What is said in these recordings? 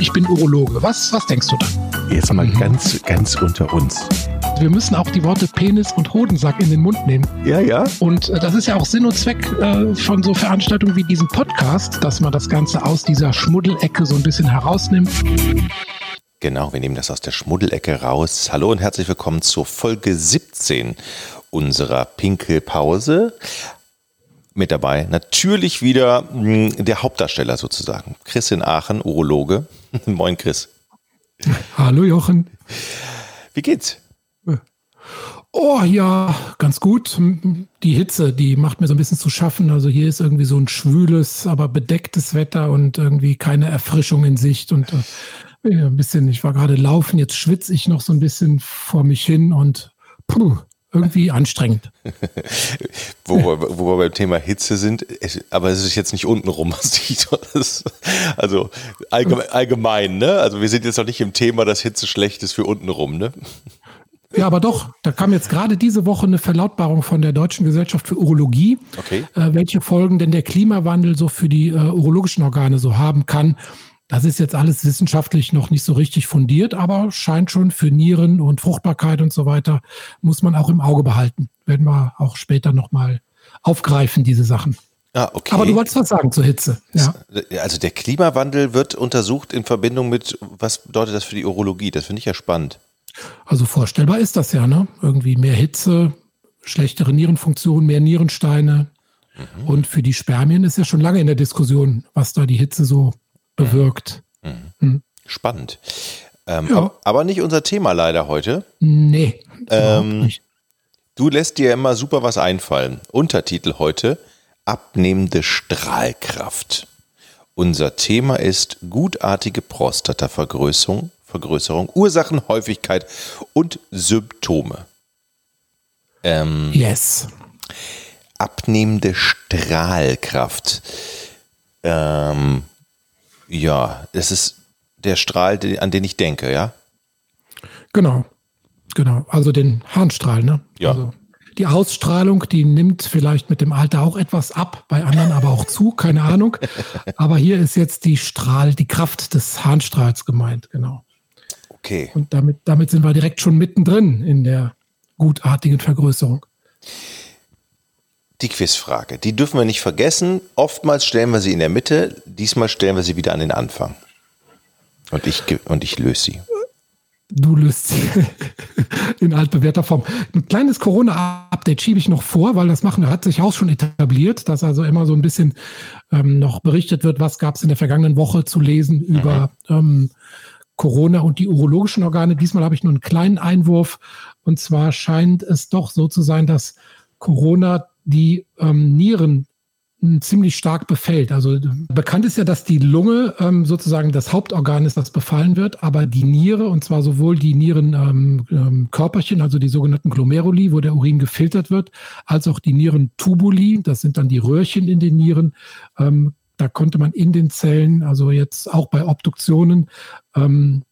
ich bin Urologe. Was, was denkst du dann? Jetzt mal ganz, ganz unter uns. Wir müssen auch die Worte Penis und Hodensack in den Mund nehmen. Ja, ja. Und äh, das ist ja auch Sinn und Zweck äh, von so Veranstaltungen wie diesem Podcast, dass man das Ganze aus dieser Schmuddelecke so ein bisschen herausnimmt. Genau, wir nehmen das aus der Schmuddelecke raus. Hallo und herzlich willkommen zur Folge 17 unserer Pinkelpause. Mit dabei natürlich wieder mh, der Hauptdarsteller sozusagen, Chris in Aachen, Urologe. Moin Chris. Hallo Jochen. Wie geht's? Oh ja, ganz gut. Die Hitze, die macht mir so ein bisschen zu schaffen. Also hier ist irgendwie so ein schwüles, aber bedecktes Wetter und irgendwie keine Erfrischung in Sicht. Und äh, ein bisschen, ich war gerade laufen, jetzt schwitze ich noch so ein bisschen vor mich hin und puh, irgendwie anstrengend. wo, wir, wo wir beim Thema Hitze sind, aber es ist jetzt nicht untenrum, was ich das, also allgemein, allgemein, ne? Also wir sind jetzt noch nicht im Thema, dass Hitze schlecht ist für untenrum, ne? Ja, aber doch, da kam jetzt gerade diese Woche eine Verlautbarung von der Deutschen Gesellschaft für Urologie, okay. äh, welche Folgen denn der Klimawandel so für die äh, urologischen Organe so haben kann. Das ist jetzt alles wissenschaftlich noch nicht so richtig fundiert, aber scheint schon für Nieren und Fruchtbarkeit und so weiter, muss man auch im Auge behalten. Werden wir auch später nochmal aufgreifen, diese Sachen. Ah, okay. Aber du wolltest was sagen zur Hitze. Ja. Also der Klimawandel wird untersucht in Verbindung mit, was bedeutet das für die Urologie? Das finde ich ja spannend. Also vorstellbar ist das ja, ne? Irgendwie mehr Hitze, schlechtere Nierenfunktion, mehr Nierensteine. Mhm. Und für die Spermien ist ja schon lange in der Diskussion, was da die Hitze so bewirkt. Mhm. Mhm. Spannend. Ähm, ja. Aber nicht unser Thema leider heute. Nee. Ähm. Du lässt dir immer super was einfallen. Untertitel heute: Abnehmende Strahlkraft. Unser Thema ist gutartige Prostatavergrößerung Vergrößerung, Ursachen, Häufigkeit und Symptome. Ähm, yes. Abnehmende Strahlkraft. Ähm, ja, das ist der Strahl, an den ich denke, ja? Genau, genau. Also den Harnstrahl, ne? Ja. Also die Ausstrahlung, die nimmt vielleicht mit dem Alter auch etwas ab, bei anderen aber auch zu, keine Ahnung. Aber hier ist jetzt die Strahl, die Kraft des Harnstrahls gemeint, genau. Okay. Und damit, damit sind wir direkt schon mittendrin in der gutartigen Vergrößerung. Die Quizfrage, die dürfen wir nicht vergessen. Oftmals stellen wir sie in der Mitte, diesmal stellen wir sie wieder an den Anfang. Und ich, und ich löse sie. Du löst sie in altbewährter Form. Ein kleines Corona-Update schiebe ich noch vor, weil das machen hat sich auch schon etabliert, dass also immer so ein bisschen ähm, noch berichtet wird, was gab es in der vergangenen Woche zu lesen über mhm. ähm, Corona und die urologischen Organe. Diesmal habe ich nur einen kleinen Einwurf. Und zwar scheint es doch so zu sein, dass Corona die ähm, Nieren hm, ziemlich stark befällt. Also bekannt ist ja, dass die Lunge ähm, sozusagen das Hauptorgan ist, das befallen wird, aber die Niere, und zwar sowohl die Nierenkörperchen, ähm, ähm, also die sogenannten Glomeruli, wo der Urin gefiltert wird, als auch die Nierentubuli, das sind dann die Röhrchen in den Nieren, ähm, da konnte man in den Zellen, also jetzt auch bei Obduktionen, ähm,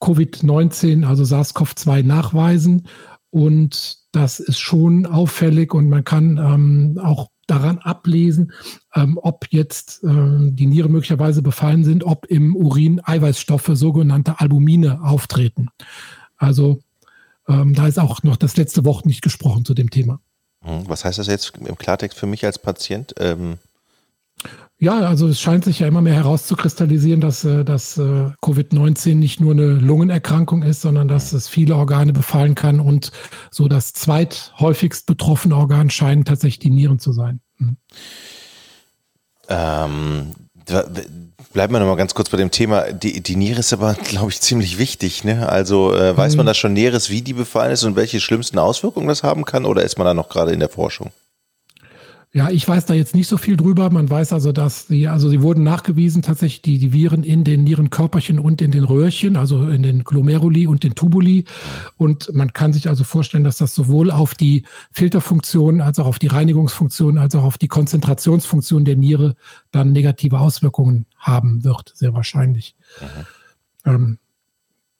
Covid-19, also SARS-CoV-2 nachweisen. Und das ist schon auffällig und man kann ähm, auch daran ablesen, ähm, ob jetzt äh, die Nieren möglicherweise befallen sind, ob im Urin Eiweißstoffe, sogenannte Albumine, auftreten. Also ähm, da ist auch noch das letzte Wort nicht gesprochen zu dem Thema. Hm, was heißt das jetzt im Klartext für mich als Patient? Ähm ja, also es scheint sich ja immer mehr herauszukristallisieren, dass, äh, dass äh, Covid-19 nicht nur eine Lungenerkrankung ist, sondern dass es viele Organe befallen kann und so das zweithäufigst betroffene Organ scheinen tatsächlich die Nieren zu sein. Hm. Ähm, bleiben wir nochmal ganz kurz bei dem Thema. Die, die Niere ist aber, glaube ich, ziemlich wichtig. Ne? Also äh, weiß man hm. da schon Näheres, wie die befallen ist und welche schlimmsten Auswirkungen das haben kann oder ist man da noch gerade in der Forschung? Ja, ich weiß da jetzt nicht so viel drüber. Man weiß also, dass sie, also sie wurden nachgewiesen, tatsächlich die, die Viren in den Nierenkörperchen und in den Röhrchen, also in den Glomeruli und den Tubuli. Und man kann sich also vorstellen, dass das sowohl auf die Filterfunktion als auch auf die Reinigungsfunktion als auch auf die Konzentrationsfunktion der Niere dann negative Auswirkungen haben wird, sehr wahrscheinlich. Ähm,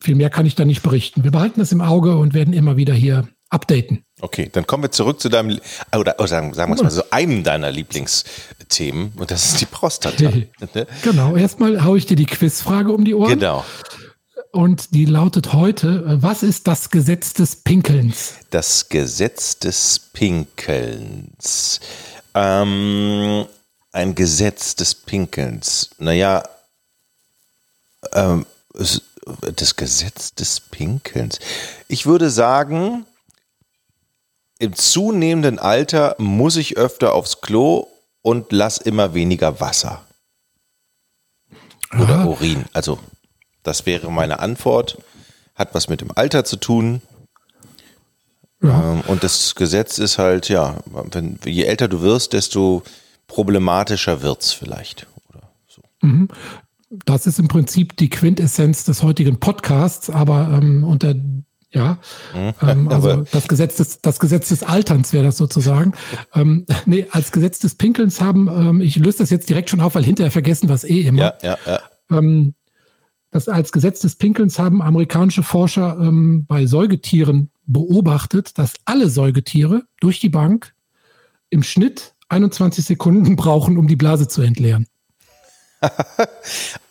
viel mehr kann ich da nicht berichten. Wir behalten das im Auge und werden immer wieder hier updaten. Okay, dann kommen wir zurück zu deinem, oder, oder sagen, sagen wir es mal so, einem deiner Lieblingsthemen, und das ist die Prostata. Ne? genau, erstmal haue ich dir die Quizfrage um die Ohren. Genau. Und die lautet heute, was ist das Gesetz des Pinkelns? Das Gesetz des Pinkelns. Ähm, ein Gesetz des Pinkelns. Naja, ähm, das Gesetz des Pinkelns. Ich würde sagen, im zunehmenden Alter muss ich öfter aufs Klo und lass immer weniger Wasser. Oder Aha. Urin. Also, das wäre meine Antwort. Hat was mit dem Alter zu tun. Ja. Ähm, und das Gesetz ist halt, ja, wenn, je älter du wirst, desto problematischer wird es vielleicht. Oder so. Mhm. Das ist im Prinzip die Quintessenz des heutigen Podcasts, aber ähm, unter ja, mhm. ähm, also das Gesetz des, das Gesetz des Alterns wäre das sozusagen. ähm, nee, als Gesetz des Pinkelns haben, ähm, ich löse das jetzt direkt schon auf, weil hinterher vergessen wir es eh immer. Ja, ja, ja. Ähm, das als Gesetz des Pinkelns haben amerikanische Forscher ähm, bei Säugetieren beobachtet, dass alle Säugetiere durch die Bank im Schnitt 21 Sekunden brauchen, um die Blase zu entleeren.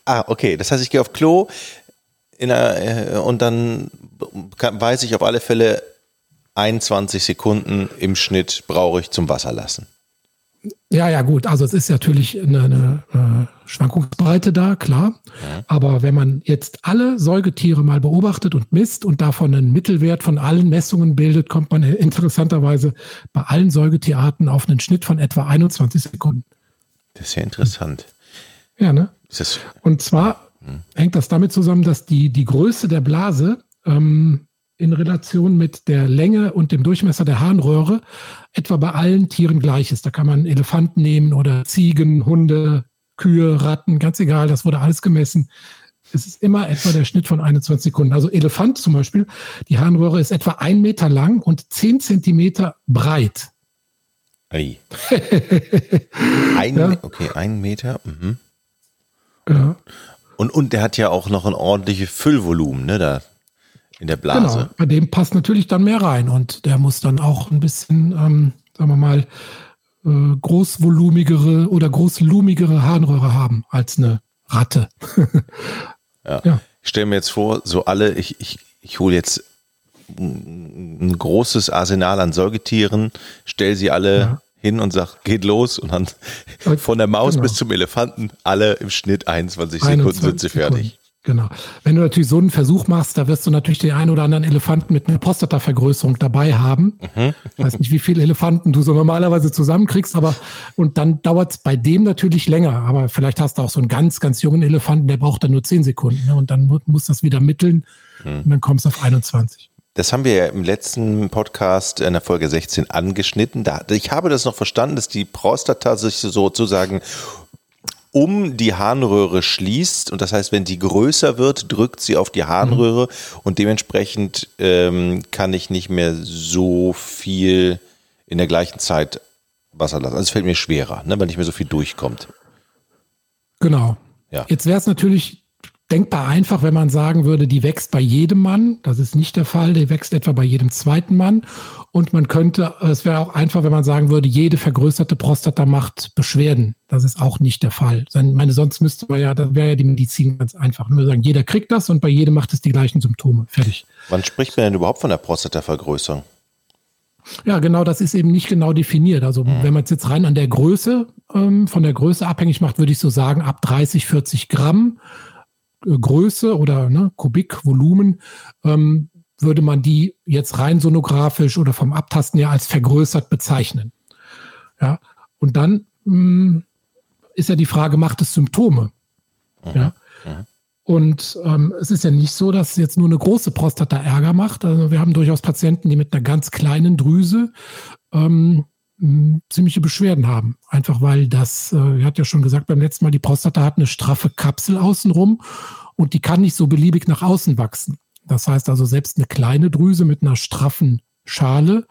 ah, okay. Das heißt, ich gehe auf Klo der, äh, und dann kann, weiß ich auf alle Fälle, 21 Sekunden im Schnitt brauche ich zum Wasser lassen. Ja, ja, gut. Also es ist natürlich eine, eine, eine Schwankungsbreite da, klar. Ja. Aber wenn man jetzt alle Säugetiere mal beobachtet und misst und davon einen Mittelwert von allen Messungen bildet, kommt man interessanterweise bei allen Säugetierarten auf einen Schnitt von etwa 21 Sekunden. Das ist ja interessant. Ja, ne? und zwar hm. hängt das damit zusammen, dass die, die Größe der Blase ähm, in Relation mit der Länge und dem Durchmesser der Harnröhre etwa bei allen Tieren gleich ist. Da kann man Elefanten nehmen oder Ziegen, Hunde, Kühe, Ratten, ganz egal, das wurde alles gemessen. Es ist immer etwa der Schnitt von 21 Sekunden. Also Elefant zum Beispiel, die Harnröhre ist etwa ein Meter lang und zehn Zentimeter breit. Ei. ein, ja. Okay, ein Meter. Mhm. Ja. Und, und der hat ja auch noch ein ordentliches Füllvolumen, ne? Da in der Blase. Genau, bei dem passt natürlich dann mehr rein und der muss dann auch ein bisschen, ähm, sagen wir mal, äh, großvolumigere oder großlumigere Harnröhre haben als eine Ratte. ja. ja. Ich stelle mir jetzt vor, so alle, ich, ich, ich hole jetzt ein großes Arsenal an Säugetieren, stelle sie alle ja. Hin und sage, geht los und dann von der Maus genau. bis zum Elefanten alle im Schnitt 21 Sekunden 21 sind sie fertig. Sekunden. Genau. Wenn du natürlich so einen Versuch machst, da wirst du natürlich den einen oder anderen Elefanten mit einer Prostatavergrößerung dabei haben. Mhm. Ich weiß nicht, wie viele Elefanten du so normalerweise zusammenkriegst, aber und dann dauert es bei dem natürlich länger. Aber vielleicht hast du auch so einen ganz, ganz jungen Elefanten, der braucht dann nur 10 Sekunden. Ne? Und dann muss das wieder mitteln mhm. und dann kommst du auf 21. Das haben wir ja im letzten Podcast in der Folge 16 angeschnitten. Da, ich habe das noch verstanden, dass die Prostata sich sozusagen um die Harnröhre schließt. Und das heißt, wenn die größer wird, drückt sie auf die Harnröhre mhm. und dementsprechend ähm, kann ich nicht mehr so viel in der gleichen Zeit Wasser lassen. Also es fällt mir schwerer, ne, weil nicht mehr so viel durchkommt. Genau. Ja. Jetzt wäre es natürlich denkbar einfach, wenn man sagen würde, die wächst bei jedem Mann. Das ist nicht der Fall. Die wächst etwa bei jedem zweiten Mann. Und man könnte, es wäre auch einfach, wenn man sagen würde, jede vergrößerte Prostata macht Beschwerden. Das ist auch nicht der Fall. Ich meine, sonst müsste man ja, da wäre ja die Medizin ganz einfach. Nur sagen, jeder kriegt das und bei jedem macht es die gleichen Symptome. Fertig. Wann spricht man denn überhaupt von der Prostatavergrößerung? Ja, genau, das ist eben nicht genau definiert. Also mhm. wenn man es jetzt rein an der Größe, ähm, von der Größe abhängig macht, würde ich so sagen, ab 30, 40 Gramm Größe oder ne, Kubikvolumen ähm, würde man die jetzt rein sonografisch oder vom Abtasten her als vergrößert bezeichnen. Ja, und dann mh, hm, ist ja die Frage, macht es Symptome? Mhm. Ja. Mhm. Und ähm, es ist ja nicht so, dass jetzt nur eine große Prostata Ärger macht. Also wir haben durchaus Patienten, die mit einer ganz kleinen Drüse ähm, hm, ziemliche Beschwerden haben. Einfach weil das, äh, er hat ja schon gesagt beim letzten Mal, die Prostata hat eine straffe Kapsel außenrum und die kann nicht so beliebig nach außen wachsen. Das heißt also, selbst eine kleine Drüse mit einer straffen Schale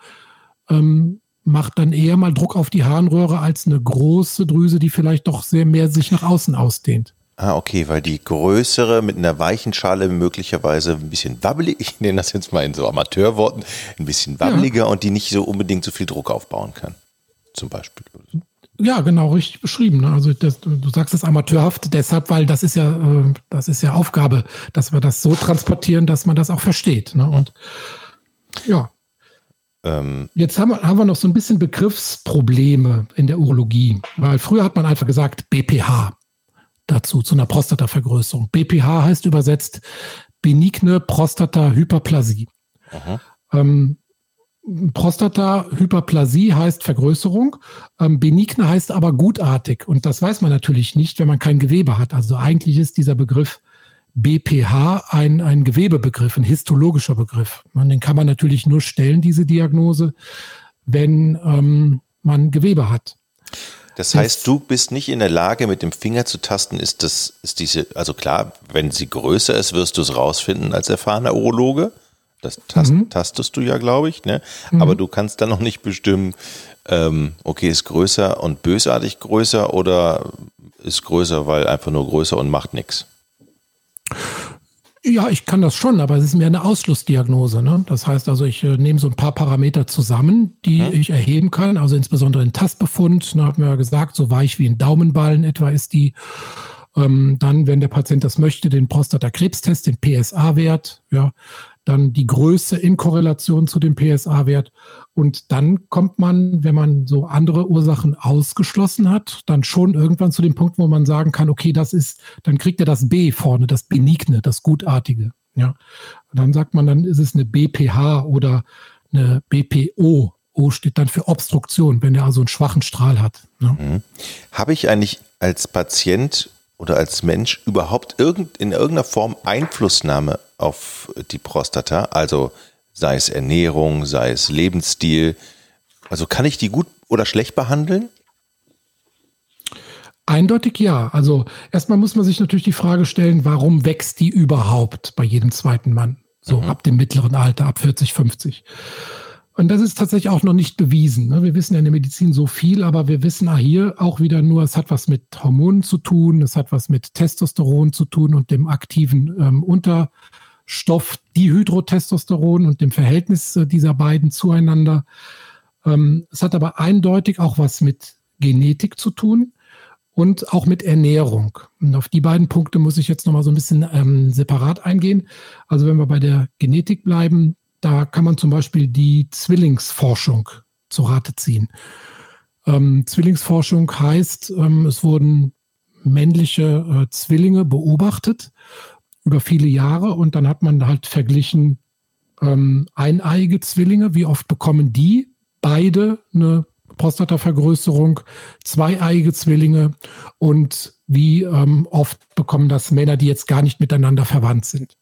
ähm, macht dann eher mal Druck auf die Harnröhre als eine große Drüse, die vielleicht doch sehr mehr sich nach außen ausdehnt. Ah, okay, weil die größere mit einer weichen Schale möglicherweise ein bisschen wabbelig, ich nenne das jetzt mal in so Amateurworten, ein bisschen wabbeliger ja. und die nicht so unbedingt so viel Druck aufbauen kann. Zum Beispiel. Ja, genau, richtig beschrieben. Ne? Also das, du sagst es amateurhaft, deshalb, weil das ist ja, äh, das ist ja Aufgabe, dass wir das so transportieren, dass man das auch versteht. Ne? Und ja. Ähm. Jetzt haben wir, haben wir noch so ein bisschen Begriffsprobleme in der Urologie, weil früher hat man einfach gesagt BPH dazu, zu einer Prostatavergrößerung. BPH heißt übersetzt benigne Prostatahyperplasie. Ähm, Prostatahyperplasie heißt Vergrößerung, ähm, benigne heißt aber gutartig. Und das weiß man natürlich nicht, wenn man kein Gewebe hat. Also eigentlich ist dieser Begriff BPH ein, ein Gewebebegriff, ein histologischer Begriff. Man, den kann man natürlich nur stellen, diese Diagnose, wenn ähm, man Gewebe hat. Das heißt, du bist nicht in der Lage, mit dem Finger zu tasten, ist das, ist diese, also klar, wenn sie größer ist, wirst du es rausfinden als erfahrener Urologe. Das tast, mhm. tastest du ja, glaube ich, ne? Mhm. Aber du kannst dann noch nicht bestimmen, ähm, okay, ist größer und bösartig größer oder ist größer, weil einfach nur größer und macht nichts. Ja, ich kann das schon, aber es ist mehr eine Ausschlussdiagnose. Ne? Das heißt also, ich äh, nehme so ein paar Parameter zusammen, die mhm. ich erheben kann. Also insbesondere ein Tastbefund, ne, haben wir ja gesagt, so weich wie ein Daumenballen etwa ist die. Ähm, dann, wenn der Patient das möchte, den Prostatakrebstest, den PSA-Wert. Ja, dann die Größe in Korrelation zu dem PSA-Wert. Und dann kommt man, wenn man so andere Ursachen ausgeschlossen hat, dann schon irgendwann zu dem Punkt, wo man sagen kann, okay, das ist, dann kriegt er das B vorne, das Benigne, das Gutartige. Ja. Und dann sagt man, dann ist es eine BPH oder eine BPO. O steht dann für Obstruktion, wenn er also einen schwachen Strahl hat. Ja. Mhm. Habe ich eigentlich als Patient oder als Mensch überhaupt irgend, in irgendeiner Form Einflussnahme auf die Prostata? Also sei es Ernährung, sei es Lebensstil. Also kann ich die gut oder schlecht behandeln? Eindeutig ja. Also erstmal muss man sich natürlich die Frage stellen, warum wächst die überhaupt bei jedem zweiten Mann? So mhm. ab dem mittleren Alter, ab 40, 50. Und das ist tatsächlich auch noch nicht bewiesen. Ne? Wir wissen ja in der Medizin so viel, aber wir wissen hier auch wieder nur, es hat was mit Hormonen zu tun, es hat was mit Testosteron zu tun und dem aktiven ähm, Unterstoff Dihydrotestosteron und dem Verhältnis äh, dieser beiden zueinander. Ähm, es hat aber eindeutig auch was mit Genetik zu tun und auch mit Ernährung. Und auf die beiden Punkte muss ich jetzt nochmal so ein bisschen ähm, separat eingehen. Also wenn wir bei der Genetik bleiben, da kann man zum Beispiel die Zwillingsforschung zu Rate ziehen. Ähm, Zwillingsforschung heißt, ähm, es wurden männliche äh, Zwillinge beobachtet über viele Jahre und dann hat man halt verglichen ähm, eineiige Zwillinge, wie oft bekommen die beide eine Prostatavergrößerung, zweieiige Zwillinge und wie ähm, oft bekommen das Männer, die jetzt gar nicht miteinander verwandt sind.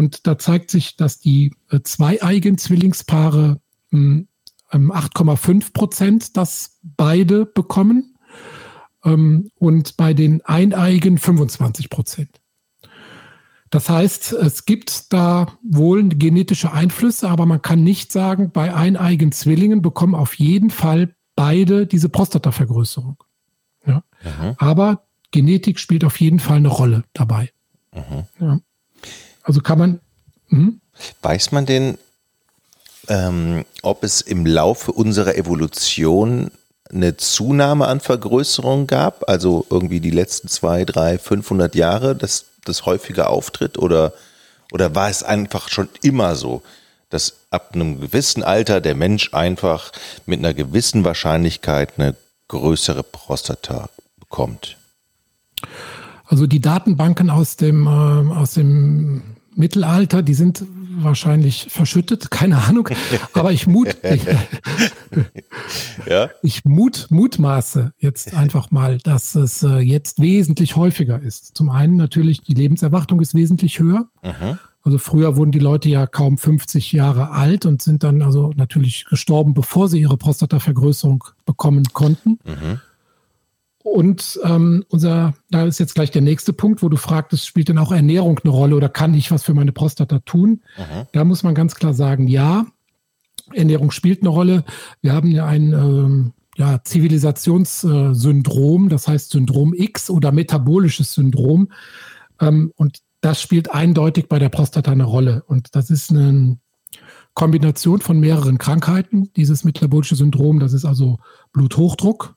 Und da zeigt sich, dass die äh, zweieigen Zwillingspaare 8,5 hm, Prozent das beide bekommen ähm, und bei den eineigen 25 Prozent. Das heißt, es gibt da wohl genetische Einflüsse, aber man kann nicht sagen, bei eineigen Zwillingen bekommen auf jeden Fall beide diese Prostatavergrößerung. Ja? Aber Genetik spielt auf jeden Fall eine Rolle dabei. Ja. Also kann man. Hm? Weiß man denn, ähm, ob es im Laufe unserer Evolution eine Zunahme an Vergrößerung gab? Also irgendwie die letzten zwei, drei, 500 Jahre, dass das häufiger auftritt? Oder, oder war es einfach schon immer so, dass ab einem gewissen Alter der Mensch einfach mit einer gewissen Wahrscheinlichkeit eine größere Prostata bekommt? Also die Datenbanken aus dem, äh, aus dem Mittelalter, die sind wahrscheinlich verschüttet, keine Ahnung. Aber ich mut, ich, ja? ich mut, mutmaße jetzt einfach mal, dass es äh, jetzt wesentlich häufiger ist. Zum einen natürlich, die Lebenserwartung ist wesentlich höher. Mhm. Also früher wurden die Leute ja kaum 50 Jahre alt und sind dann also natürlich gestorben, bevor sie ihre Prostatavergrößerung bekommen konnten. Mhm. Und ähm, unser, da ist jetzt gleich der nächste Punkt, wo du fragtest, spielt denn auch Ernährung eine Rolle oder kann ich was für meine Prostata tun? Aha. Da muss man ganz klar sagen, ja, Ernährung spielt eine Rolle. Wir haben ja ein, ähm, ja, Zivilisationssyndrom, das heißt Syndrom X oder metabolisches Syndrom. Ähm, und das spielt eindeutig bei der Prostata eine Rolle. Und das ist eine Kombination von mehreren Krankheiten, dieses metabolische Syndrom. Das ist also Bluthochdruck, mhm.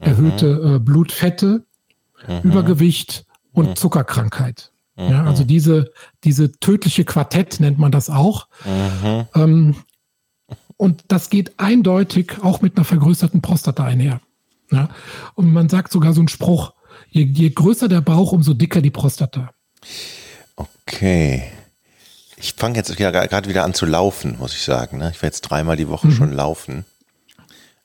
Erhöhte äh, Blutfette, mhm. Übergewicht und mhm. Zuckerkrankheit. Ja, also diese, diese tödliche Quartett nennt man das auch. Mhm. Ähm, und das geht eindeutig auch mit einer vergrößerten Prostata einher. Ja? Und man sagt sogar so einen Spruch, je, je größer der Bauch, umso dicker die Prostata. Okay. Ich fange jetzt ja gerade wieder an zu laufen, muss ich sagen. Ne? Ich werde jetzt dreimal die Woche mhm. schon laufen.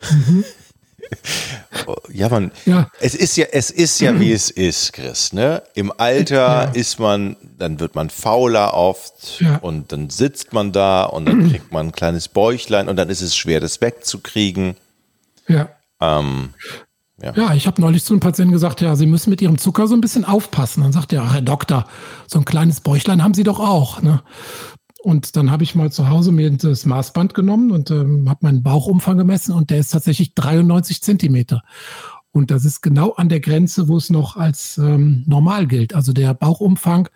Mhm. ja, man, ja. es ist ja, es ist ja, wie es ist, Chris. Ne? Im Alter ja. ist man, dann wird man fauler oft ja. und dann sitzt man da und dann kriegt man ein kleines Bäuchlein und dann ist es schwer, das wegzukriegen. Ja. Ähm, ja. ja, ich habe neulich zu einem Patienten gesagt, ja, Sie müssen mit Ihrem Zucker so ein bisschen aufpassen. Dann sagt er, ach Herr Doktor, so ein kleines Bäuchlein haben Sie doch auch. Ne? Und dann habe ich mal zu Hause mir das Maßband genommen und ähm, habe meinen Bauchumfang gemessen und der ist tatsächlich 93 Zentimeter. Und das ist genau an der Grenze, wo es noch als ähm, normal gilt. Also der Bauchumfang,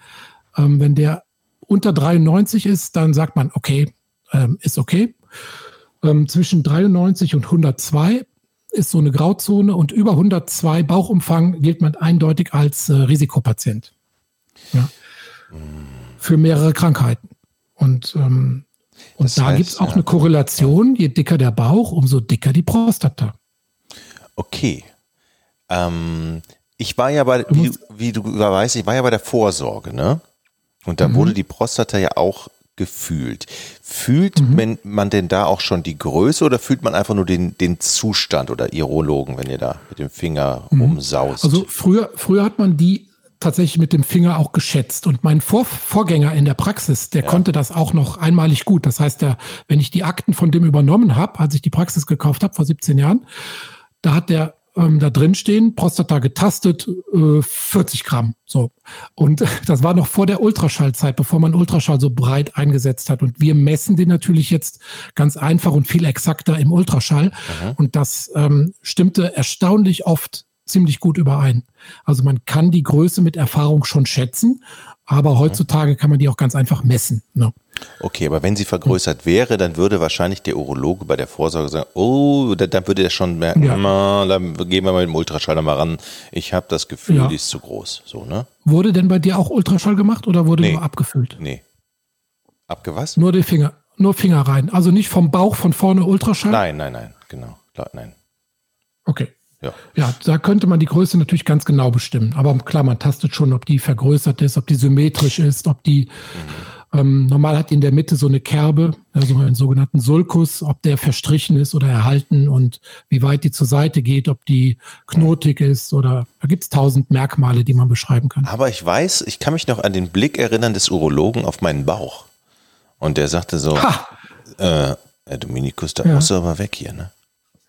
ähm, wenn der unter 93 ist, dann sagt man, okay, ähm, ist okay. Ähm, zwischen 93 und 102 ist so eine Grauzone und über 102 Bauchumfang gilt man eindeutig als äh, Risikopatient. Ja. Für mehrere Krankheiten. Und, ähm, und da gibt es auch ja. eine Korrelation, je dicker der Bauch, umso dicker die Prostata. Okay. Ähm, ich war ja bei, wie, wie, du weißt, ich war ja bei der Vorsorge, ne? Und da mhm. wurde die Prostata ja auch gefühlt. Fühlt mhm. man denn da auch schon die Größe oder fühlt man einfach nur den, den Zustand oder Urologen, wenn ihr da mit dem Finger mhm. umsaust? Also früher, früher hat man die tatsächlich mit dem Finger auch geschätzt. Und mein Vor Vorgänger in der Praxis, der ja. konnte das auch noch einmalig gut. Das heißt, der, wenn ich die Akten von dem übernommen habe, als ich die Praxis gekauft habe vor 17 Jahren, da hat der ähm, da drin stehen, Prostata getastet, äh, 40 Gramm. So. Und das war noch vor der Ultraschallzeit, bevor man Ultraschall so breit eingesetzt hat. Und wir messen den natürlich jetzt ganz einfach und viel exakter im Ultraschall. Mhm. Und das ähm, stimmte erstaunlich oft ziemlich gut überein. Also man kann die Größe mit Erfahrung schon schätzen, aber mhm. heutzutage kann man die auch ganz einfach messen. Ne? Okay, aber wenn sie vergrößert wäre, dann würde wahrscheinlich der Urologe bei der Vorsorge sagen, oh, dann würde er schon merken, ja. dann gehen wir mal mit dem Ultraschall mal ran. Ich habe das Gefühl, ja. die ist zu groß. So, ne? Wurde denn bei dir auch Ultraschall gemacht oder wurde nee. nur abgefüllt? Nee. Abgewas? Nur die Finger, nur Finger rein. Also nicht vom Bauch von vorne Ultraschall? Nein, nein, nein, genau. Nein. Okay. Ja. ja, da könnte man die Größe natürlich ganz genau bestimmen. Aber klar, man tastet schon, ob die vergrößert ist, ob die symmetrisch ist, ob die mhm. ähm, normal hat in der Mitte so eine Kerbe, also einen sogenannten Sulkus, ob der verstrichen ist oder erhalten und wie weit die zur Seite geht, ob die knotig ist oder da gibt es tausend Merkmale, die man beschreiben kann. Aber ich weiß, ich kann mich noch an den Blick erinnern des Urologen auf meinen Bauch. Und der sagte so, ha! äh, Herr Dominikus, da ja. musst du aber weg hier, ne?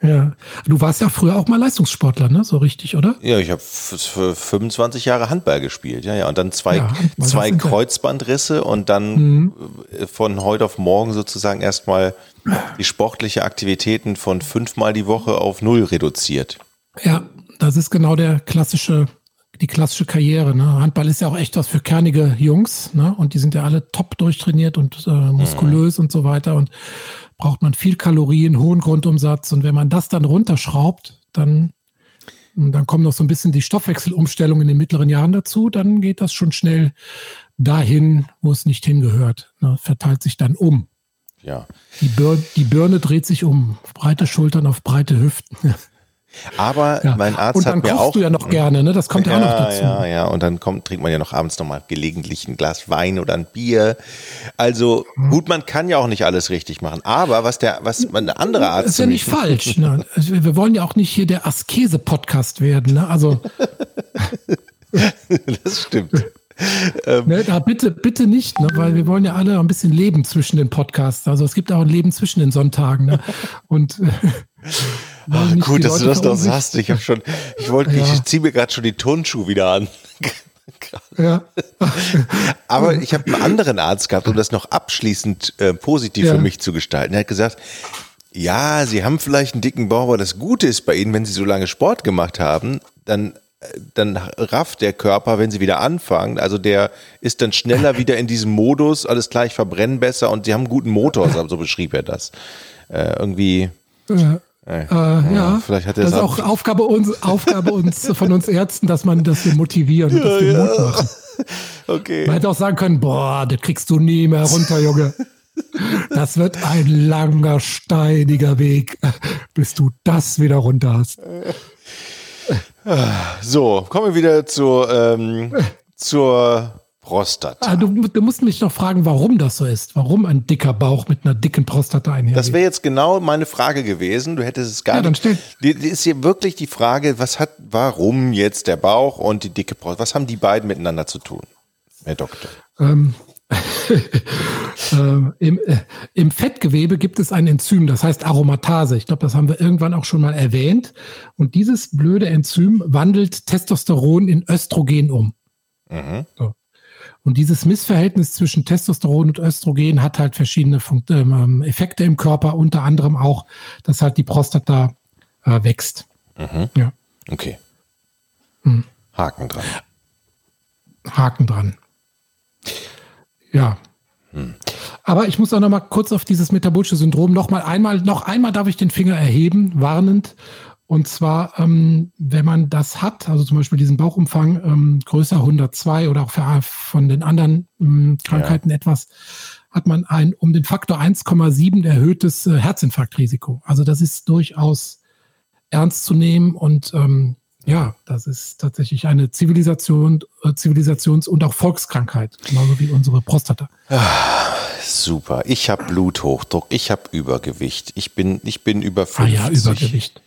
Ja. Du warst ja früher auch mal Leistungssportler, ne? So richtig, oder? Ja, ich habe für 25 Jahre Handball gespielt, ja, ja. Und dann zwei, ja, zwei Kreuzbandrisse und dann mhm. von heute auf morgen sozusagen erstmal die sportliche Aktivitäten von fünfmal die Woche auf null reduziert. Ja, das ist genau der klassische, die klassische Karriere. Ne? Handball ist ja auch echt was für kernige Jungs, ne? Und die sind ja alle top durchtrainiert und äh, muskulös mhm. und so weiter. Und braucht man viel Kalorien, hohen Grundumsatz. Und wenn man das dann runterschraubt, dann, dann kommen noch so ein bisschen die Stoffwechselumstellung in den mittleren Jahren dazu. Dann geht das schon schnell dahin, wo es nicht hingehört. Ne, verteilt sich dann um. Ja. Die, Bir die Birne dreht sich um. Breite Schultern auf breite Hüften. Aber ja. mein Arzt hat mir auch. Und dann kochst du ja noch gerne, ne? Das kommt ja, ja, auch noch dazu. Ja, ja. Und dann kommt, trinkt man ja noch abends nochmal gelegentlich ein Glas Wein oder ein Bier. Also mhm. gut, man kann ja auch nicht alles richtig machen. Aber was der, was ein anderer Arzt. Das ist ja nicht falsch. Ne? Also wir wollen ja auch nicht hier der Askese-Podcast werden. Ne? Also. das stimmt. ne, da bitte, bitte nicht, ne, weil wir wollen ja alle ein bisschen leben zwischen den Podcasts. Also es gibt auch ein Leben zwischen den Sonntagen. Ne? Und Ach, gut, dass Leute du das noch sagst. Ich habe schon, ich wollte, ja. ich ziehe mir gerade schon die Turnschuhe wieder an. ja. Aber ich habe einen anderen Arzt gehabt, um das noch abschließend äh, positiv ja. für mich zu gestalten. Er hat gesagt, Ja, sie haben vielleicht einen dicken Bauch, aber das Gute ist bei ihnen, wenn sie so lange Sport gemacht haben, dann, dann rafft der Körper, wenn sie wieder anfangen. Also der ist dann schneller wieder in diesem Modus, alles gleich verbrennen besser und sie haben einen guten Motor, so beschrieb er das. Äh, irgendwie. Äh, äh, ja, vielleicht hat er das ist auch Aufgabe uns, Aufgabe uns von uns Ärzten, dass man, dass wir motivieren, ja, dass wir ja. Mut machen. Okay. Man hätte auch sagen können, boah, das kriegst du nie mehr runter, Junge. Das wird ein langer, steiniger Weg, bis du das wieder runter hast. So, kommen wir wieder zu, ähm, zur Prostata. Ah, du, du, musst mich noch fragen, warum das so ist. Warum ein dicker Bauch mit einer dicken Prostata einhergeht. Das wäre jetzt genau meine Frage gewesen. Du hättest es gar ja, nicht. Die, die ist hier wirklich die Frage, was hat, warum jetzt der Bauch und die dicke Prostata? Was haben die beiden miteinander zu tun, Herr Doktor? Ähm, ähm, im, äh, Im Fettgewebe gibt es ein Enzym, das heißt Aromatase. Ich glaube, das haben wir irgendwann auch schon mal erwähnt. Und dieses blöde Enzym wandelt Testosteron in Östrogen um. Mhm. So. Und dieses Missverhältnis zwischen Testosteron und Östrogen hat halt verschiedene Funkt ähm, Effekte im Körper, unter anderem auch, dass halt die Prostata äh, wächst. Mhm. Ja. Okay. Mhm. Haken dran. Haken dran. Ja. Hm. Aber ich muss auch noch mal kurz auf dieses metabolische Syndrom noch mal einmal, noch einmal darf ich den Finger erheben, warnend. Und zwar, ähm, wenn man das hat, also zum Beispiel diesen Bauchumfang ähm, größer 102 oder auch für, von den anderen ähm, Krankheiten ja. etwas, hat man ein um den Faktor 1,7 erhöhtes äh, Herzinfarktrisiko. Also das ist durchaus ernst zu nehmen und ähm, ja, das ist tatsächlich eine Zivilisation, äh, Zivilisations- und auch Volkskrankheit, genauso wie unsere Prostata. Ah, super. Ich habe Bluthochdruck, ich habe Übergewicht, ich bin, ich bin über 50. Ah ja, Übergewicht.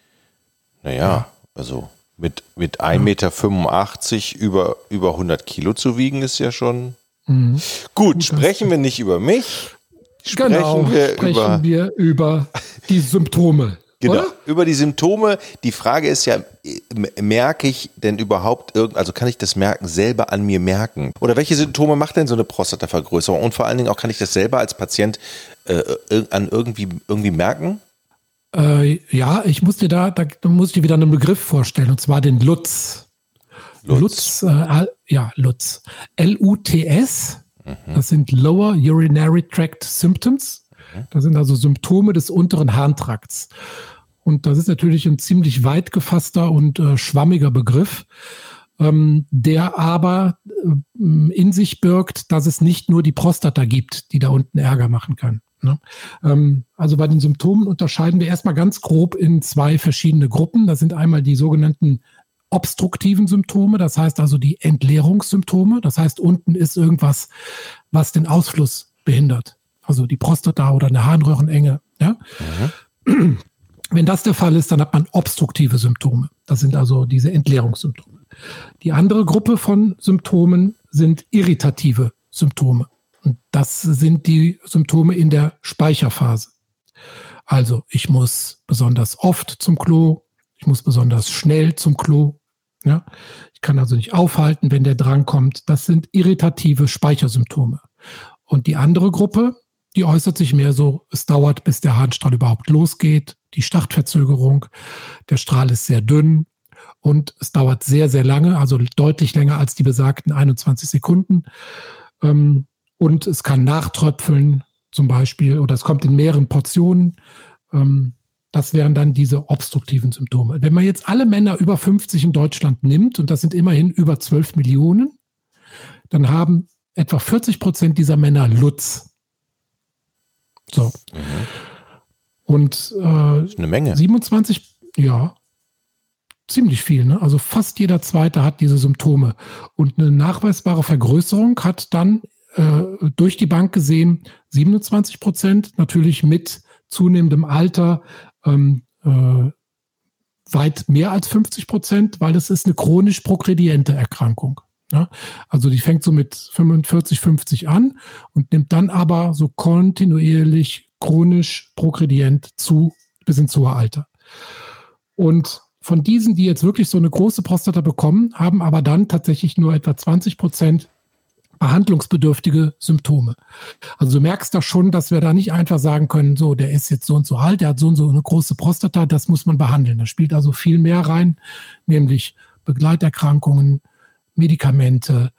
Naja, ja. also mit, mit 1,85 Meter über, über 100 Kilo zu wiegen ist ja schon. Mhm. Gut, Gut, sprechen wir nicht über mich. Sprechen genau, wir sprechen über, wir über die Symptome. Genau, Oder? über die Symptome. Die Frage ist ja, merke ich denn überhaupt irgend, also kann ich das merken, selber an mir merken? Oder welche Symptome macht denn so eine Prostatavergrößerung? Und vor allen Dingen auch, kann ich das selber als Patient äh, an irgendwie, irgendwie merken? Äh, ja, ich muss dir da, da muss ich dir wieder einen Begriff vorstellen, und zwar den Lutz. Lutz, Lutz äh, ja, Lutz. L-U-T-S. Mhm. Das sind Lower Urinary Tract Symptoms. Mhm. Das sind also Symptome des unteren Harntrakts. Und das ist natürlich ein ziemlich weit gefasster und äh, schwammiger Begriff, ähm, der aber äh, in sich birgt, dass es nicht nur die Prostata gibt, die da unten Ärger machen kann. Ne? Ähm, also bei den Symptomen unterscheiden wir erstmal ganz grob in zwei verschiedene Gruppen. Das sind einmal die sogenannten obstruktiven Symptome, das heißt also die Entleerungssymptome. Das heißt, unten ist irgendwas, was den Ausfluss behindert. Also die Prostata oder eine Harnröhrenenge. Ja? Mhm. Wenn das der Fall ist, dann hat man obstruktive Symptome. Das sind also diese Entleerungssymptome. Die andere Gruppe von Symptomen sind irritative Symptome. Und das sind die Symptome in der Speicherphase. Also ich muss besonders oft zum Klo, ich muss besonders schnell zum Klo. Ja? Ich kann also nicht aufhalten, wenn der Drang kommt. Das sind irritative Speichersymptome. Und die andere Gruppe, die äußert sich mehr so, es dauert, bis der Harnstrahl überhaupt losgeht die Startverzögerung. Der Strahl ist sehr dünn und es dauert sehr, sehr lange, also deutlich länger als die besagten 21 Sekunden. Ähm, und es kann nachtröpfeln zum Beispiel oder es kommt in mehreren Portionen. Ähm, das wären dann diese obstruktiven Symptome. Wenn man jetzt alle Männer über 50 in Deutschland nimmt, und das sind immerhin über 12 Millionen, dann haben etwa 40 Prozent dieser Männer Lutz. So. Mhm. Und äh, eine Menge. 27, ja, ziemlich viel. Ne? Also fast jeder Zweite hat diese Symptome. Und eine nachweisbare Vergrößerung hat dann äh, durch die Bank gesehen 27 Prozent, natürlich mit zunehmendem Alter ähm, äh, weit mehr als 50 Prozent, weil das ist eine chronisch progrediente Erkrankung. Ja? Also die fängt so mit 45, 50 an und nimmt dann aber so kontinuierlich chronisch progredient zu bis ins hohe Alter. Und von diesen, die jetzt wirklich so eine große Prostata bekommen, haben aber dann tatsächlich nur etwa 20 Prozent behandlungsbedürftige Symptome. Also du merkst da schon, dass wir da nicht einfach sagen können, so, der ist jetzt so und so alt, der hat so und so eine große Prostata, das muss man behandeln. Da spielt also viel mehr rein, nämlich Begleiterkrankungen, Medikamente,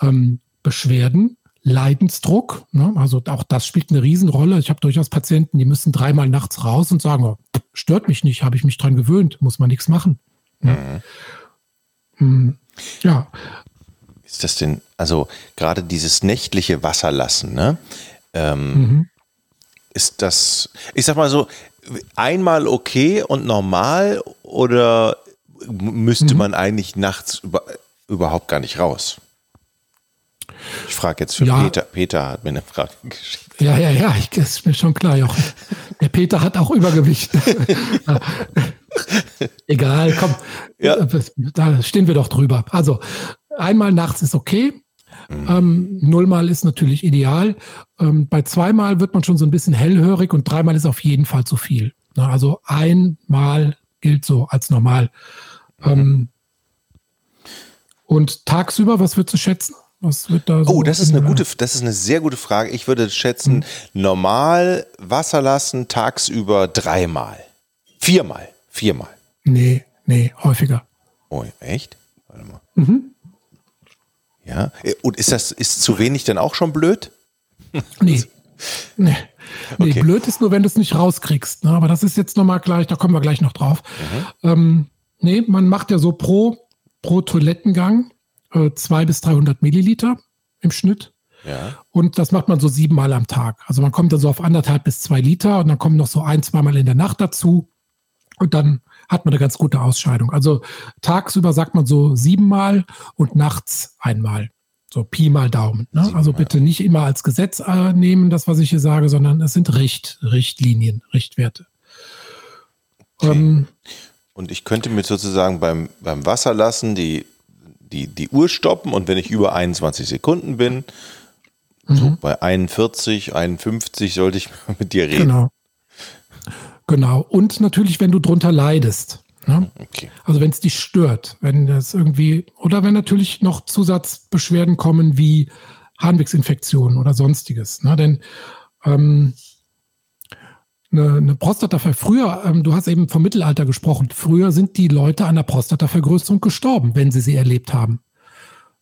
ähm, Beschwerden, Leidensdruck. Ne? Also auch das spielt eine Riesenrolle. Ich habe durchaus Patienten, die müssen dreimal nachts raus und sagen, oh, stört mich nicht, habe ich mich dran gewöhnt, muss man nichts machen. Ne? Mhm. Ja. Ist das denn, also gerade dieses nächtliche Wasserlassen, ne? Ähm, mhm. Ist das, ich sag mal so, einmal okay und normal oder müsste mhm. man eigentlich nachts über, überhaupt gar nicht raus? Ich frage jetzt für ja. Peter. Peter hat mir eine Frage geschickt. Ja, ja, ja, ich, ist mir schon klar, Jochen. Der Peter hat auch Übergewicht. Egal, komm. Ja. Da stehen wir doch drüber. Also, einmal nachts ist okay. Mhm. Ähm, nullmal ist natürlich ideal. Ähm, bei zweimal wird man schon so ein bisschen hellhörig und dreimal ist auf jeden Fall zu viel. Na, also einmal gilt so als normal. Mhm. Ähm, und tagsüber, was würdest du schätzen? Was wird da so oh, das ist eine gute, das ist eine sehr gute Frage. Ich würde schätzen, hm. normal Wasser lassen tagsüber dreimal. Viermal. Viermal. Nee, nee, häufiger. Oh, echt? Warte mal. Mhm. Ja. Und ist das, ist zu wenig dann auch schon blöd? Nee. Nee. Nee, okay. blöd ist nur, wenn du es nicht rauskriegst. Ne? Aber das ist jetzt nochmal gleich, da kommen wir gleich noch drauf. Mhm. Ähm, nee, man macht ja so pro, pro Toilettengang äh, 200 bis 300 Milliliter im Schnitt. Ja. Und das macht man so siebenmal am Tag. Also man kommt dann so auf anderthalb bis zwei Liter und dann kommen noch so ein, zweimal in der Nacht dazu. Und dann hat man eine ganz gute Ausscheidung. Also tagsüber sagt man so siebenmal und nachts einmal. So Pi mal Daumen. Ne? Also bitte nicht immer als Gesetz äh, nehmen, das, was ich hier sage, sondern es sind Richt, Richtlinien, Richtwerte. Okay. Ähm, und ich könnte mir sozusagen beim, beim Wasserlassen die die, die Uhr stoppen und wenn ich über 21 Sekunden bin, mhm. so bei 41, 51 sollte ich mit dir reden. Genau. Genau. Und natürlich, wenn du drunter leidest. Ne? Okay. Also wenn es dich stört, wenn das irgendwie, oder wenn natürlich noch Zusatzbeschwerden kommen wie Harnwegsinfektionen oder sonstiges. Ne? Denn ähm, eine, eine Prostataver früher, ähm, du hast eben vom Mittelalter gesprochen, früher sind die Leute an der Prostatavergrößerung gestorben, wenn sie sie erlebt haben.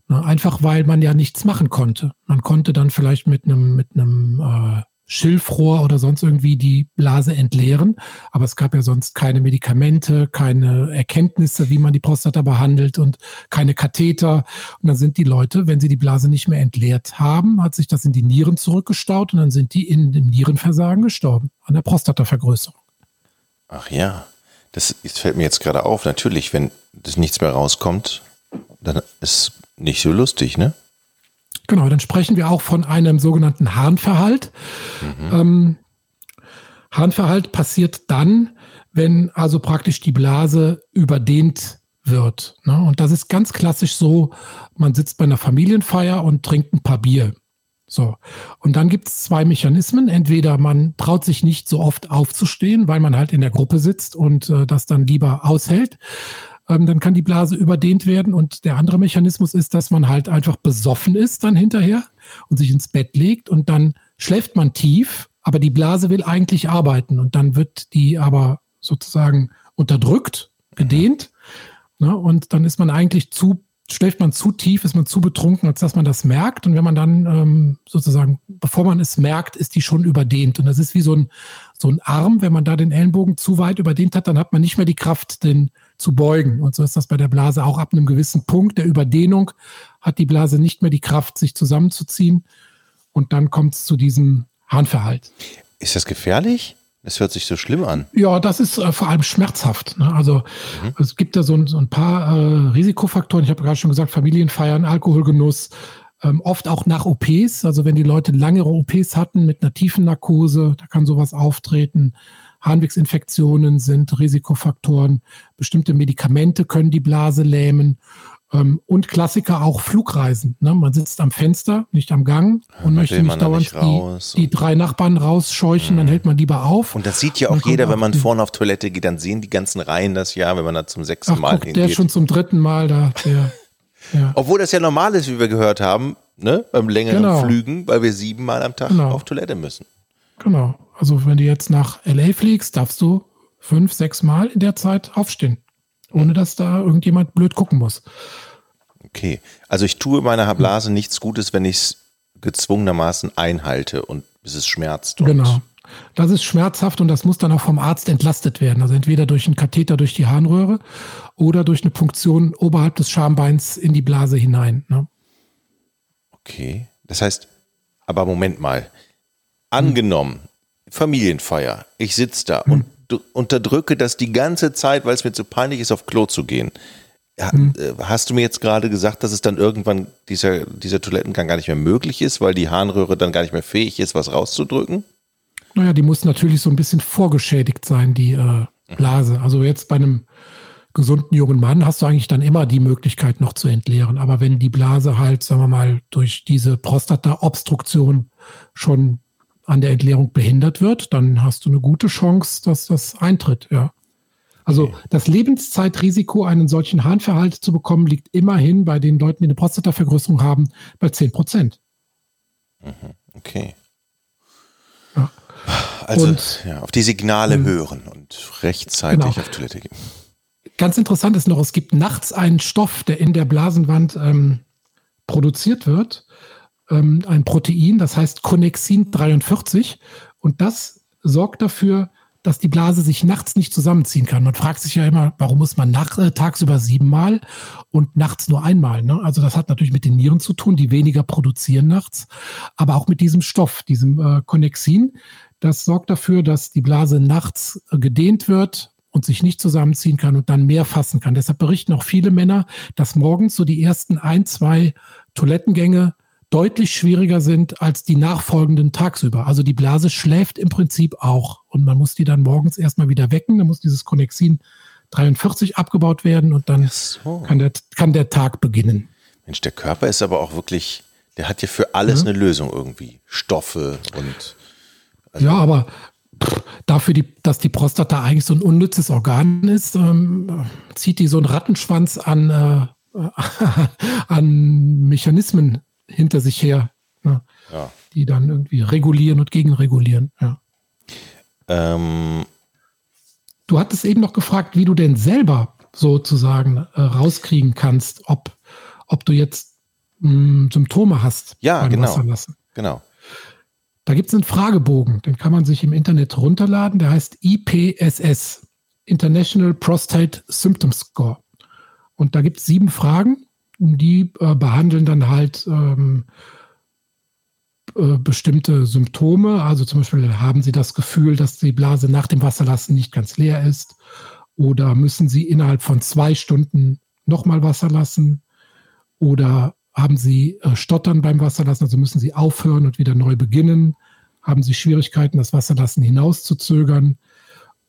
Na, einfach weil man ja nichts machen konnte. Man konnte dann vielleicht mit einem mit einem äh, Schilfrohr oder sonst irgendwie die Blase entleeren. Aber es gab ja sonst keine Medikamente, keine Erkenntnisse, wie man die Prostata behandelt und keine Katheter. Und dann sind die Leute, wenn sie die Blase nicht mehr entleert haben, hat sich das in die Nieren zurückgestaut und dann sind die in dem Nierenversagen gestorben, an der Prostatavergrößerung. Ach ja, das, fällt mir jetzt gerade auf. Natürlich, wenn das nichts mehr rauskommt, dann ist nicht so lustig, ne? Genau, dann sprechen wir auch von einem sogenannten Harnverhalt. Mhm. Ähm, Harnverhalt passiert dann, wenn also praktisch die Blase überdehnt wird. Ne? Und das ist ganz klassisch so, man sitzt bei einer Familienfeier und trinkt ein paar Bier. So. Und dann gibt es zwei Mechanismen. Entweder man traut sich nicht so oft aufzustehen, weil man halt in der Gruppe sitzt und äh, das dann lieber aushält ähm, dann kann die Blase überdehnt werden. Und der andere Mechanismus ist, dass man halt einfach besoffen ist dann hinterher und sich ins Bett legt und dann schläft man tief, aber die Blase will eigentlich arbeiten und dann wird die aber sozusagen unterdrückt, gedehnt. Ne? Und dann ist man eigentlich zu, schläft man zu tief, ist man zu betrunken, als dass man das merkt. Und wenn man dann ähm, sozusagen, bevor man es merkt, ist die schon überdehnt. Und das ist wie so ein, so ein Arm, wenn man da den Ellenbogen zu weit überdehnt hat, dann hat man nicht mehr die Kraft, den zu beugen. Und so ist das bei der Blase auch ab einem gewissen Punkt der Überdehnung hat die Blase nicht mehr die Kraft, sich zusammenzuziehen. Und dann kommt es zu diesem Harnverhalt. Ist das gefährlich? Das hört sich so schlimm an. Ja, das ist äh, vor allem schmerzhaft. Ne? Also mhm. es gibt da so ein, so ein paar äh, Risikofaktoren. Ich habe gerade schon gesagt, Familienfeiern, Alkoholgenuss, ähm, oft auch nach OPs. Also wenn die Leute langere OPs hatten mit einer tiefen Narkose, da kann sowas auftreten. Harnwegsinfektionen sind Risikofaktoren. Bestimmte Medikamente können die Blase lähmen. Ähm, und Klassiker auch Flugreisen. Ne? Man sitzt am Fenster, nicht am Gang und ja, möchte nicht dauernd nicht die, die, drei Nachbarn rausscheuchen, mhm. dann hält man lieber auf. Und das sieht ja auch jeder, wenn man vorne auf Toilette geht, dann sehen die ganzen Reihen das ja, wenn man da zum sechsten Ach, Mal guck, hingeht. Der schon zum dritten Mal da, der, ja. Obwohl das ja normal ist, wie wir gehört haben, ne? beim längeren Genau. Flügen, weil wir siebenmal am Tag Genau. auf Toilette müssen. Genau. Also wenn du jetzt nach LA fliegst, darfst du fünf, sechs Mal in der Zeit aufstehen. Ohne dass da irgendjemand blöd gucken muss. Okay, also ich tue meiner Blase nichts Gutes, wenn ich es gezwungenermaßen einhalte und bis es schmerzt. Genau. Das ist schmerzhaft und das muss dann auch vom Arzt entlastet werden. Also entweder durch einen Katheter durch die Harnröhre oder durch eine Punktion oberhalb des Schambeins in die Blase hinein. Ne? Okay, das heißt, aber Moment mal. Angenommen, Familienfeier, ich sitze da und d- unterdrücke das die ganze Zeit, weil es mir zu peinlich ist, auf Klo zu gehen. Ja, äh, Hast du mir jetzt gerade gesagt, dass es dann irgendwann dieser, dieser Toilettengang gar nicht mehr möglich ist, weil die Harnröhre dann gar nicht mehr fähig ist, was rauszudrücken? Naja, die muss natürlich so ein bisschen vorgeschädigt sein, die äh, Blase. Also jetzt bei einem gesunden jungen Mann hast du eigentlich dann immer die Möglichkeit noch zu entleeren. Aber wenn die Blase halt, sagen wir mal, durch diese Prostata-Obstruktion schon an der Entleerung behindert wird, dann hast du eine gute Chance, dass das eintritt, ja. Also das Lebenszeitrisiko, einen solchen Harnverhalt zu bekommen, liegt immerhin bei den Leuten, die eine Prostatavergrößerung haben, bei 10 Prozent. Okay. Ja. Also Und- ja, auf die Signale hören und rechtzeitig Genau. auf Toilette gehen. Ganz interessant ist noch, es gibt nachts einen Stoff, der in der Blasenwand ähm, produziert wird, ähm, ein Protein, das heißt Connexin 43 und das sorgt dafür, dass die Blase sich nachts nicht zusammenziehen kann. Man fragt sich ja immer, warum muss man nach, äh, tagsüber siebenmal und nachts nur einmal? Ne? Also das hat natürlich mit den Nieren zu tun, die weniger produzieren nachts, aber auch mit diesem Stoff, diesem äh, Connexin. Das sorgt dafür, dass die Blase nachts äh, gedehnt wird und sich nicht zusammenziehen kann und dann mehr fassen kann. Deshalb berichten auch viele Männer, dass morgens so die ersten ein, zwei Toilettengänge deutlich schwieriger sind als die nachfolgenden tagsüber. Also die Blase schläft im Prinzip auch und man muss die dann morgens erstmal wieder wecken. Dann muss dieses Connexin 43 abgebaut werden und dann So. kann der, kann der Tag beginnen. Mensch, der Körper ist aber auch wirklich, der hat ja für alles Mhm. eine Lösung irgendwie. Stoffe und ja, aber pff, dafür, die, dass die Prostata eigentlich so ein unnützes Organ ist, ähm, zieht die so einen Rattenschwanz an, äh, an Mechanismen hinter sich her, ne, ja. die dann irgendwie regulieren und gegenregulieren. Ja. Ähm, Du hattest eben noch gefragt, wie du denn selber sozusagen äh, rauskriegen kannst, ob, ob du jetzt mh, Symptome hast Ja, beim genau. Wasserlassen. genau. Da gibt es einen Fragebogen, den kann man sich im Internet runterladen, der heißt IPSS, International Prostate Symptom Score. Und da gibt es sieben Fragen, die äh, behandeln dann halt ähm, äh, bestimmte Symptome. Also zum Beispiel haben Sie das Gefühl, dass die Blase nach dem Wasserlassen nicht ganz leer ist oder müssen Sie innerhalb von zwei Stunden nochmal Wasser lassen oder haben Sie äh, Stottern beim Wasserlassen, also müssen Sie aufhören und wieder neu beginnen? Haben Sie Schwierigkeiten, das Wasserlassen hinauszuzögern?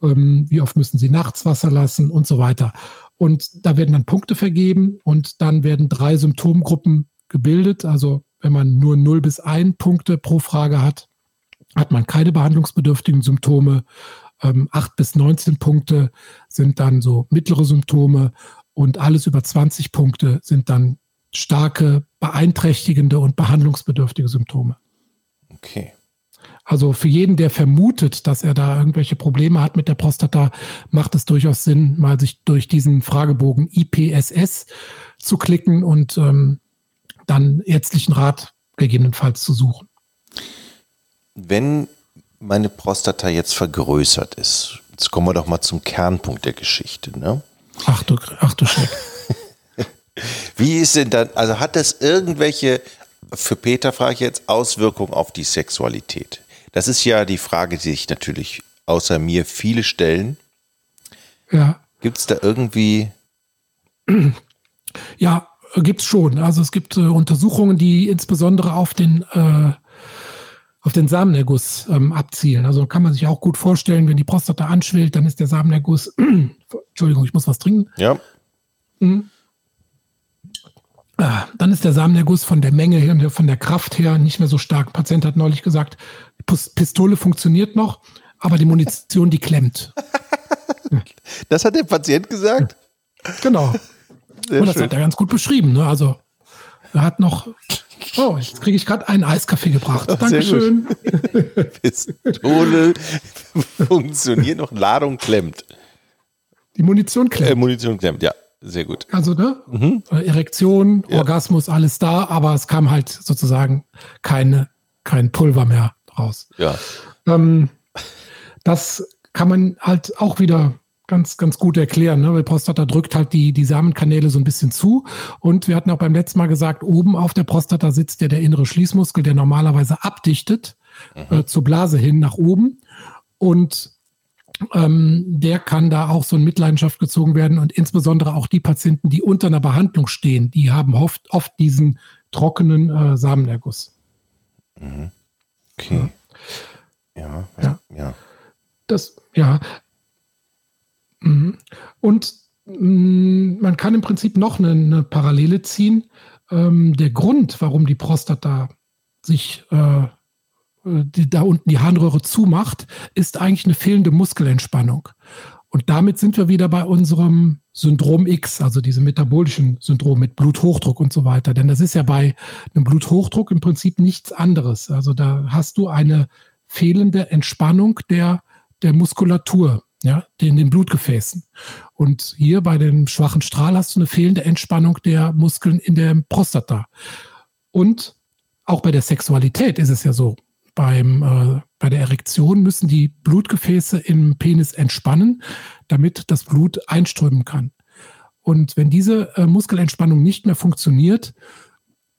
Ähm, wie oft müssen Sie nachts Wasser lassen und so weiter? Und da werden dann Punkte vergeben und dann werden drei Symptomgruppen gebildet. Also wenn man nur 0 bis 1 Punkte pro Frage hat, hat man keine behandlungsbedürftigen Symptome. Ähm, 8 bis 19 Punkte sind dann so mittlere Symptome und alles über 20 Punkte sind dann starke, beeinträchtigende und behandlungsbedürftige Symptome. Okay. Also für jeden, der vermutet, dass er da irgendwelche Probleme hat mit der Prostata, macht es durchaus Sinn, mal sich durch diesen Fragebogen IPSS zu klicken und ähm, dann ärztlichen Rat gegebenenfalls zu suchen. Wenn meine Prostata jetzt vergrößert ist, jetzt kommen wir doch mal zum Kernpunkt der Geschichte, ne? Ach du, ach du Schreck. Wie ist denn dann, also hat das irgendwelche, für Peter frage ich jetzt, Auswirkungen auf die Sexualität? Das ist ja die Frage, die sich natürlich außer mir viele stellen. Ja, Gibt es da irgendwie, ja, gibt's schon. Also es gibt äh, Untersuchungen, die insbesondere auf den äh, auf den Samenerguss ähm, abzielen. Also kann man sich auch gut vorstellen, wenn die Prostata anschwillt, dann ist der Samenerguss. Entschuldigung, ich muss was trinken. ja, Ah, Dann ist der Samenerguss von der Menge her, und von der Kraft her nicht mehr so stark. Ein Patient hat neulich gesagt, Pistole funktioniert noch, aber die Munition, die klemmt. das hat der Patient gesagt? Genau. Sehr Und das schön. hat er ganz gut beschrieben. Ne? Also er hat noch Oh, jetzt kriege ich gerade einen Eiskaffee gebracht. Oh, Dankeschön. Pistole funktioniert noch, Ladung klemmt. Die Munition klemmt. Äh, Munition klemmt, ja. Sehr gut. Also, ne? Mhm. Äh, Erektion, ja. Orgasmus, alles da, aber es kam halt sozusagen keine, kein Pulver mehr raus. Ja. Ähm, das kann man halt auch wieder ganz, ganz gut erklären. Ne? Weil Prostata drückt halt die, die Samenkanäle so ein bisschen zu. Und wir hatten auch beim letzten Mal gesagt, oben auf der Prostata sitzt ja der innere Schließmuskel, der normalerweise abdichtet mhm. äh, zur Blase hin nach oben. Und ähm, der kann da auch so in Mitleidenschaft gezogen werden. Und insbesondere auch die Patienten, die unter einer Behandlung stehen, die haben oft, oft diesen trockenen äh, Samenerguss. Mhm. Okay. Ja. Ja, ja. ja. Das, ja, Mhm. Und mm, man kann im Prinzip noch eine, eine Parallele ziehen. Ähm, der Grund, warum die Prostata sich äh, die, da unten die Harnröhre zumacht, ist eigentlich eine fehlende Muskelentspannung. Und damit sind wir wieder bei unserem Syndrom X, also diesem metabolischen Syndrom mit Bluthochdruck und so weiter. Denn das ist ja bei einem Bluthochdruck im Prinzip nichts anderes. Also da hast du eine fehlende Entspannung der, der Muskulatur ja, in den Blutgefäßen. Und hier bei dem schwachen Strahl hast du eine fehlende Entspannung der Muskeln in der Prostata. Und auch bei der Sexualität ist es ja so. Beim, äh, bei der Erektion müssen die Blutgefäße im Penis entspannen, damit das Blut einströmen kann. Und wenn diese äh, Muskelentspannung nicht mehr funktioniert,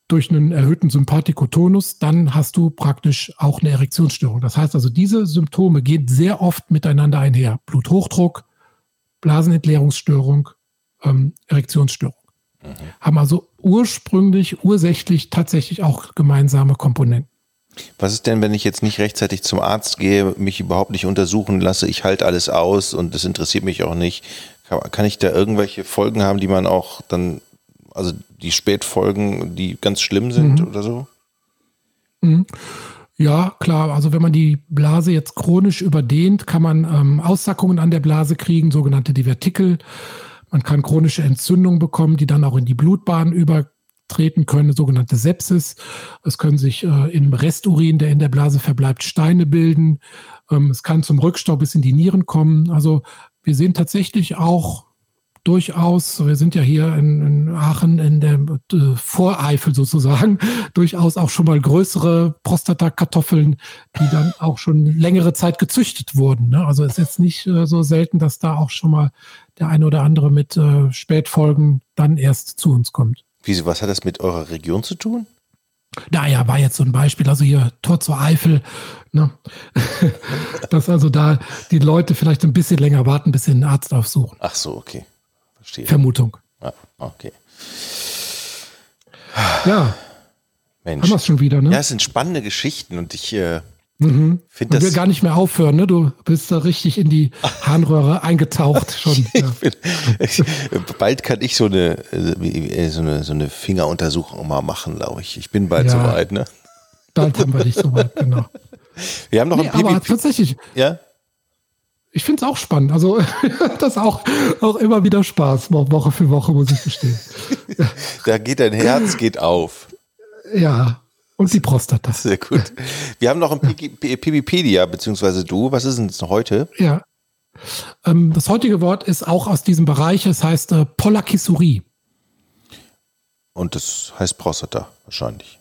durch einen erhöhten Sympathikotonus, dann hast du praktisch auch eine Erektionsstörung. Das heißt also, diese Symptome gehen sehr oft miteinander einher. Bluthochdruck, Blasenentleerungsstörung, ähm, Erektionsstörung. Mhm. Haben also ursprünglich, ursächlich tatsächlich auch gemeinsame Komponenten. Was ist denn, wenn ich jetzt nicht rechtzeitig zum Arzt gehe, mich überhaupt nicht untersuchen lasse, ich halte alles aus und das interessiert mich auch nicht? Kann ich da irgendwelche Folgen haben, die man auch dann also die Spätfolgen, die ganz schlimm sind mhm. oder so? Mhm. Ja, klar. Also wenn man die Blase jetzt chronisch überdehnt, kann man ähm, Aussackungen an der Blase kriegen, sogenannte Divertikel. Man kann chronische Entzündungen bekommen, die dann auch in die Blutbahn übertreten können, sogenannte Sepsis. Es können sich äh, im Resturin, der in der Blase verbleibt, Steine bilden. Ähm, es kann zum Rückstau bis in die Nieren kommen. Also wir sehen tatsächlich auch durchaus, wir sind ja hier in, in Aachen in der äh, Voreifel sozusagen, durchaus auch schon mal größere Prostatakartoffeln, die dann auch schon längere Zeit gezüchtet wurden. Ne? Also es ist jetzt nicht äh, so selten, dass da auch schon mal der eine oder andere mit äh, Spätfolgen dann erst zu uns kommt. Wieso, was hat das mit eurer Region zu tun? Naja, war jetzt so ein Beispiel, also hier Tor zur Eifel, ne? dass also da die Leute vielleicht ein bisschen länger warten, bis sie einen Arzt aufsuchen. Ach so, okay. Verstehe. Vermutung. Ja, okay. Ja. Mensch. Haben wir es schon wieder, ne? Ja, es sind spannende Geschichten und ich äh, mhm. das. Ich will gar nicht mehr aufhören, ne? Du bist da richtig in die Harnröhre eingetaucht schon. Ja. bin, ich, bald kann ich so eine, äh, so eine, so eine Fingeruntersuchung mal machen, glaube ich. Ich bin bald ja, soweit, ne? Bald haben wir dich soweit, genau. Wir haben noch nee, ein aber tatsächlich. Ja? ich finde es auch spannend. Also das auch, auch immer wieder Spaß, Woche für Woche, muss ich gestehen. da geht dein Herz geht auf. Ja, und die Prostata. Sehr gut. Wir haben noch ein Pipipedia, beziehungsweise du. Was ist denn das heute? Ja. Ähm, das heutige Wort ist auch aus diesem Bereich. Es heißt äh, Polakisurie. Und das heißt Prostata wahrscheinlich.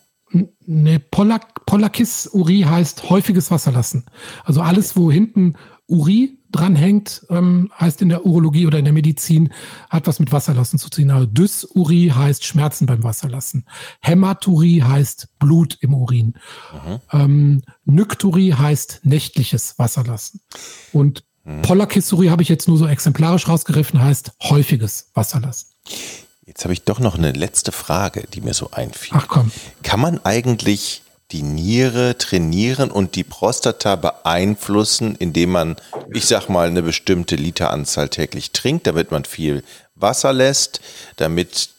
Ne, Polak, Polakisurie heißt häufiges Wasserlassen. Also alles, wo hinten Uri dranhängt, ähm, heißt in der Urologie oder in der Medizin, hat was mit Wasserlassen zu tun. Also Dysurie heißt Schmerzen beim Wasserlassen. Hämaturie heißt Blut im Urin. Mhm. Ähm, Nykturie heißt nächtliches Wasserlassen. Und mhm. Polakisurie habe ich jetzt nur so exemplarisch rausgegriffen, heißt häufiges Wasserlassen. Jetzt habe ich doch noch eine letzte Frage, die mir so einfiel. Ach komm. Kann man eigentlich die Niere trainieren und die Prostata beeinflussen, indem man, ich sag mal, eine bestimmte Literanzahl täglich trinkt, damit man viel Wasser lässt, damit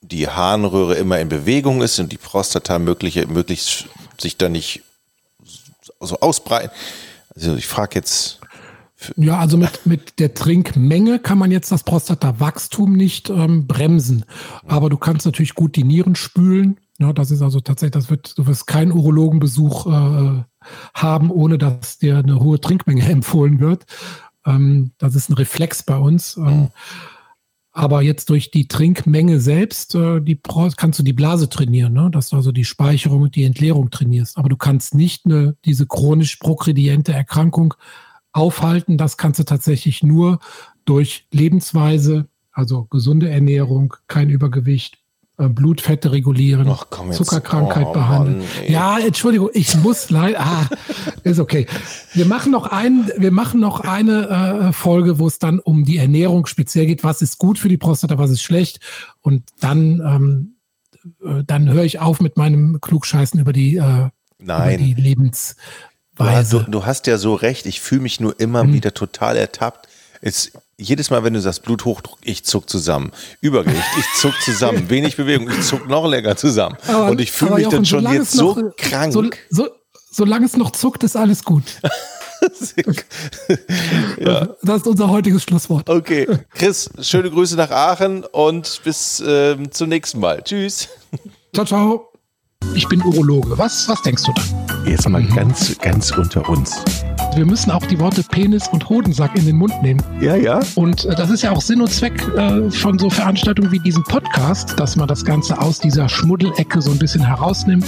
die Harnröhre immer in Bewegung ist und die Prostata mögliche, möglichst sich da nicht so ausbreiten. Also ich frage jetzt. Ja, also mit, mit der Trinkmenge kann man jetzt das Prostatawachstum nicht ähm, bremsen. Aber du kannst natürlich gut die Nieren spülen Ja, das ist also tatsächlich, das wird, du wirst keinen Urologenbesuch äh, haben, ohne dass dir eine hohe Trinkmenge empfohlen wird. Ähm, das ist ein Reflex bei uns. Ähm, aber jetzt durch die Trinkmenge selbst, äh, die kannst du die Blase trainieren, ne? dass du also die Speicherung und die Entleerung trainierst. Aber du kannst nicht eine, diese chronisch progrediente Erkrankung aufhalten. Das kannst du tatsächlich nur durch Lebensweise, also gesunde Ernährung, kein Übergewicht, Blutfette regulieren, Ach, Zuckerkrankheit oh, behandeln. Mann, ja, Entschuldigung, ich muss leider. Ah, ist okay. Wir machen noch ein, wir machen noch eine äh, Folge, wo es dann um die Ernährung speziell geht. Was ist gut für die Prostata, was ist schlecht? Und dann, ähm, äh, dann höre ich auf mit meinem Klugscheißen über die, äh, Nein. Über die Lebensweise. Du, du, hast ja so recht. Ich fühle mich nur immer hm. wieder total ertappt. Es, jedes Mal, wenn du sagst Bluthochdruck, ich zuck zusammen. Übergewicht, ich zuck zusammen. Wenig Bewegung, ich zuck noch länger zusammen. Aber, und ich fühle mich dann schon jetzt so noch, krank. So, so, solange es noch zuckt, ist alles gut. ja. Das ist unser heutiges Schlusswort. Okay. Chris, schöne Grüße nach Aachen und bis ähm, zum nächsten Mal. Tschüss. Ciao, ciao. Ich bin Urologe. Was, was denkst du dann? Jetzt mal ganz, ganz unter uns wir müssen auch die Worte Penis und Hodensack in den Mund nehmen. Ja, ja. Und äh, das ist ja auch Sinn und Zweck äh, von so Veranstaltungen wie diesem Podcast, dass man das Ganze aus dieser Schmuddelecke so ein bisschen herausnimmt.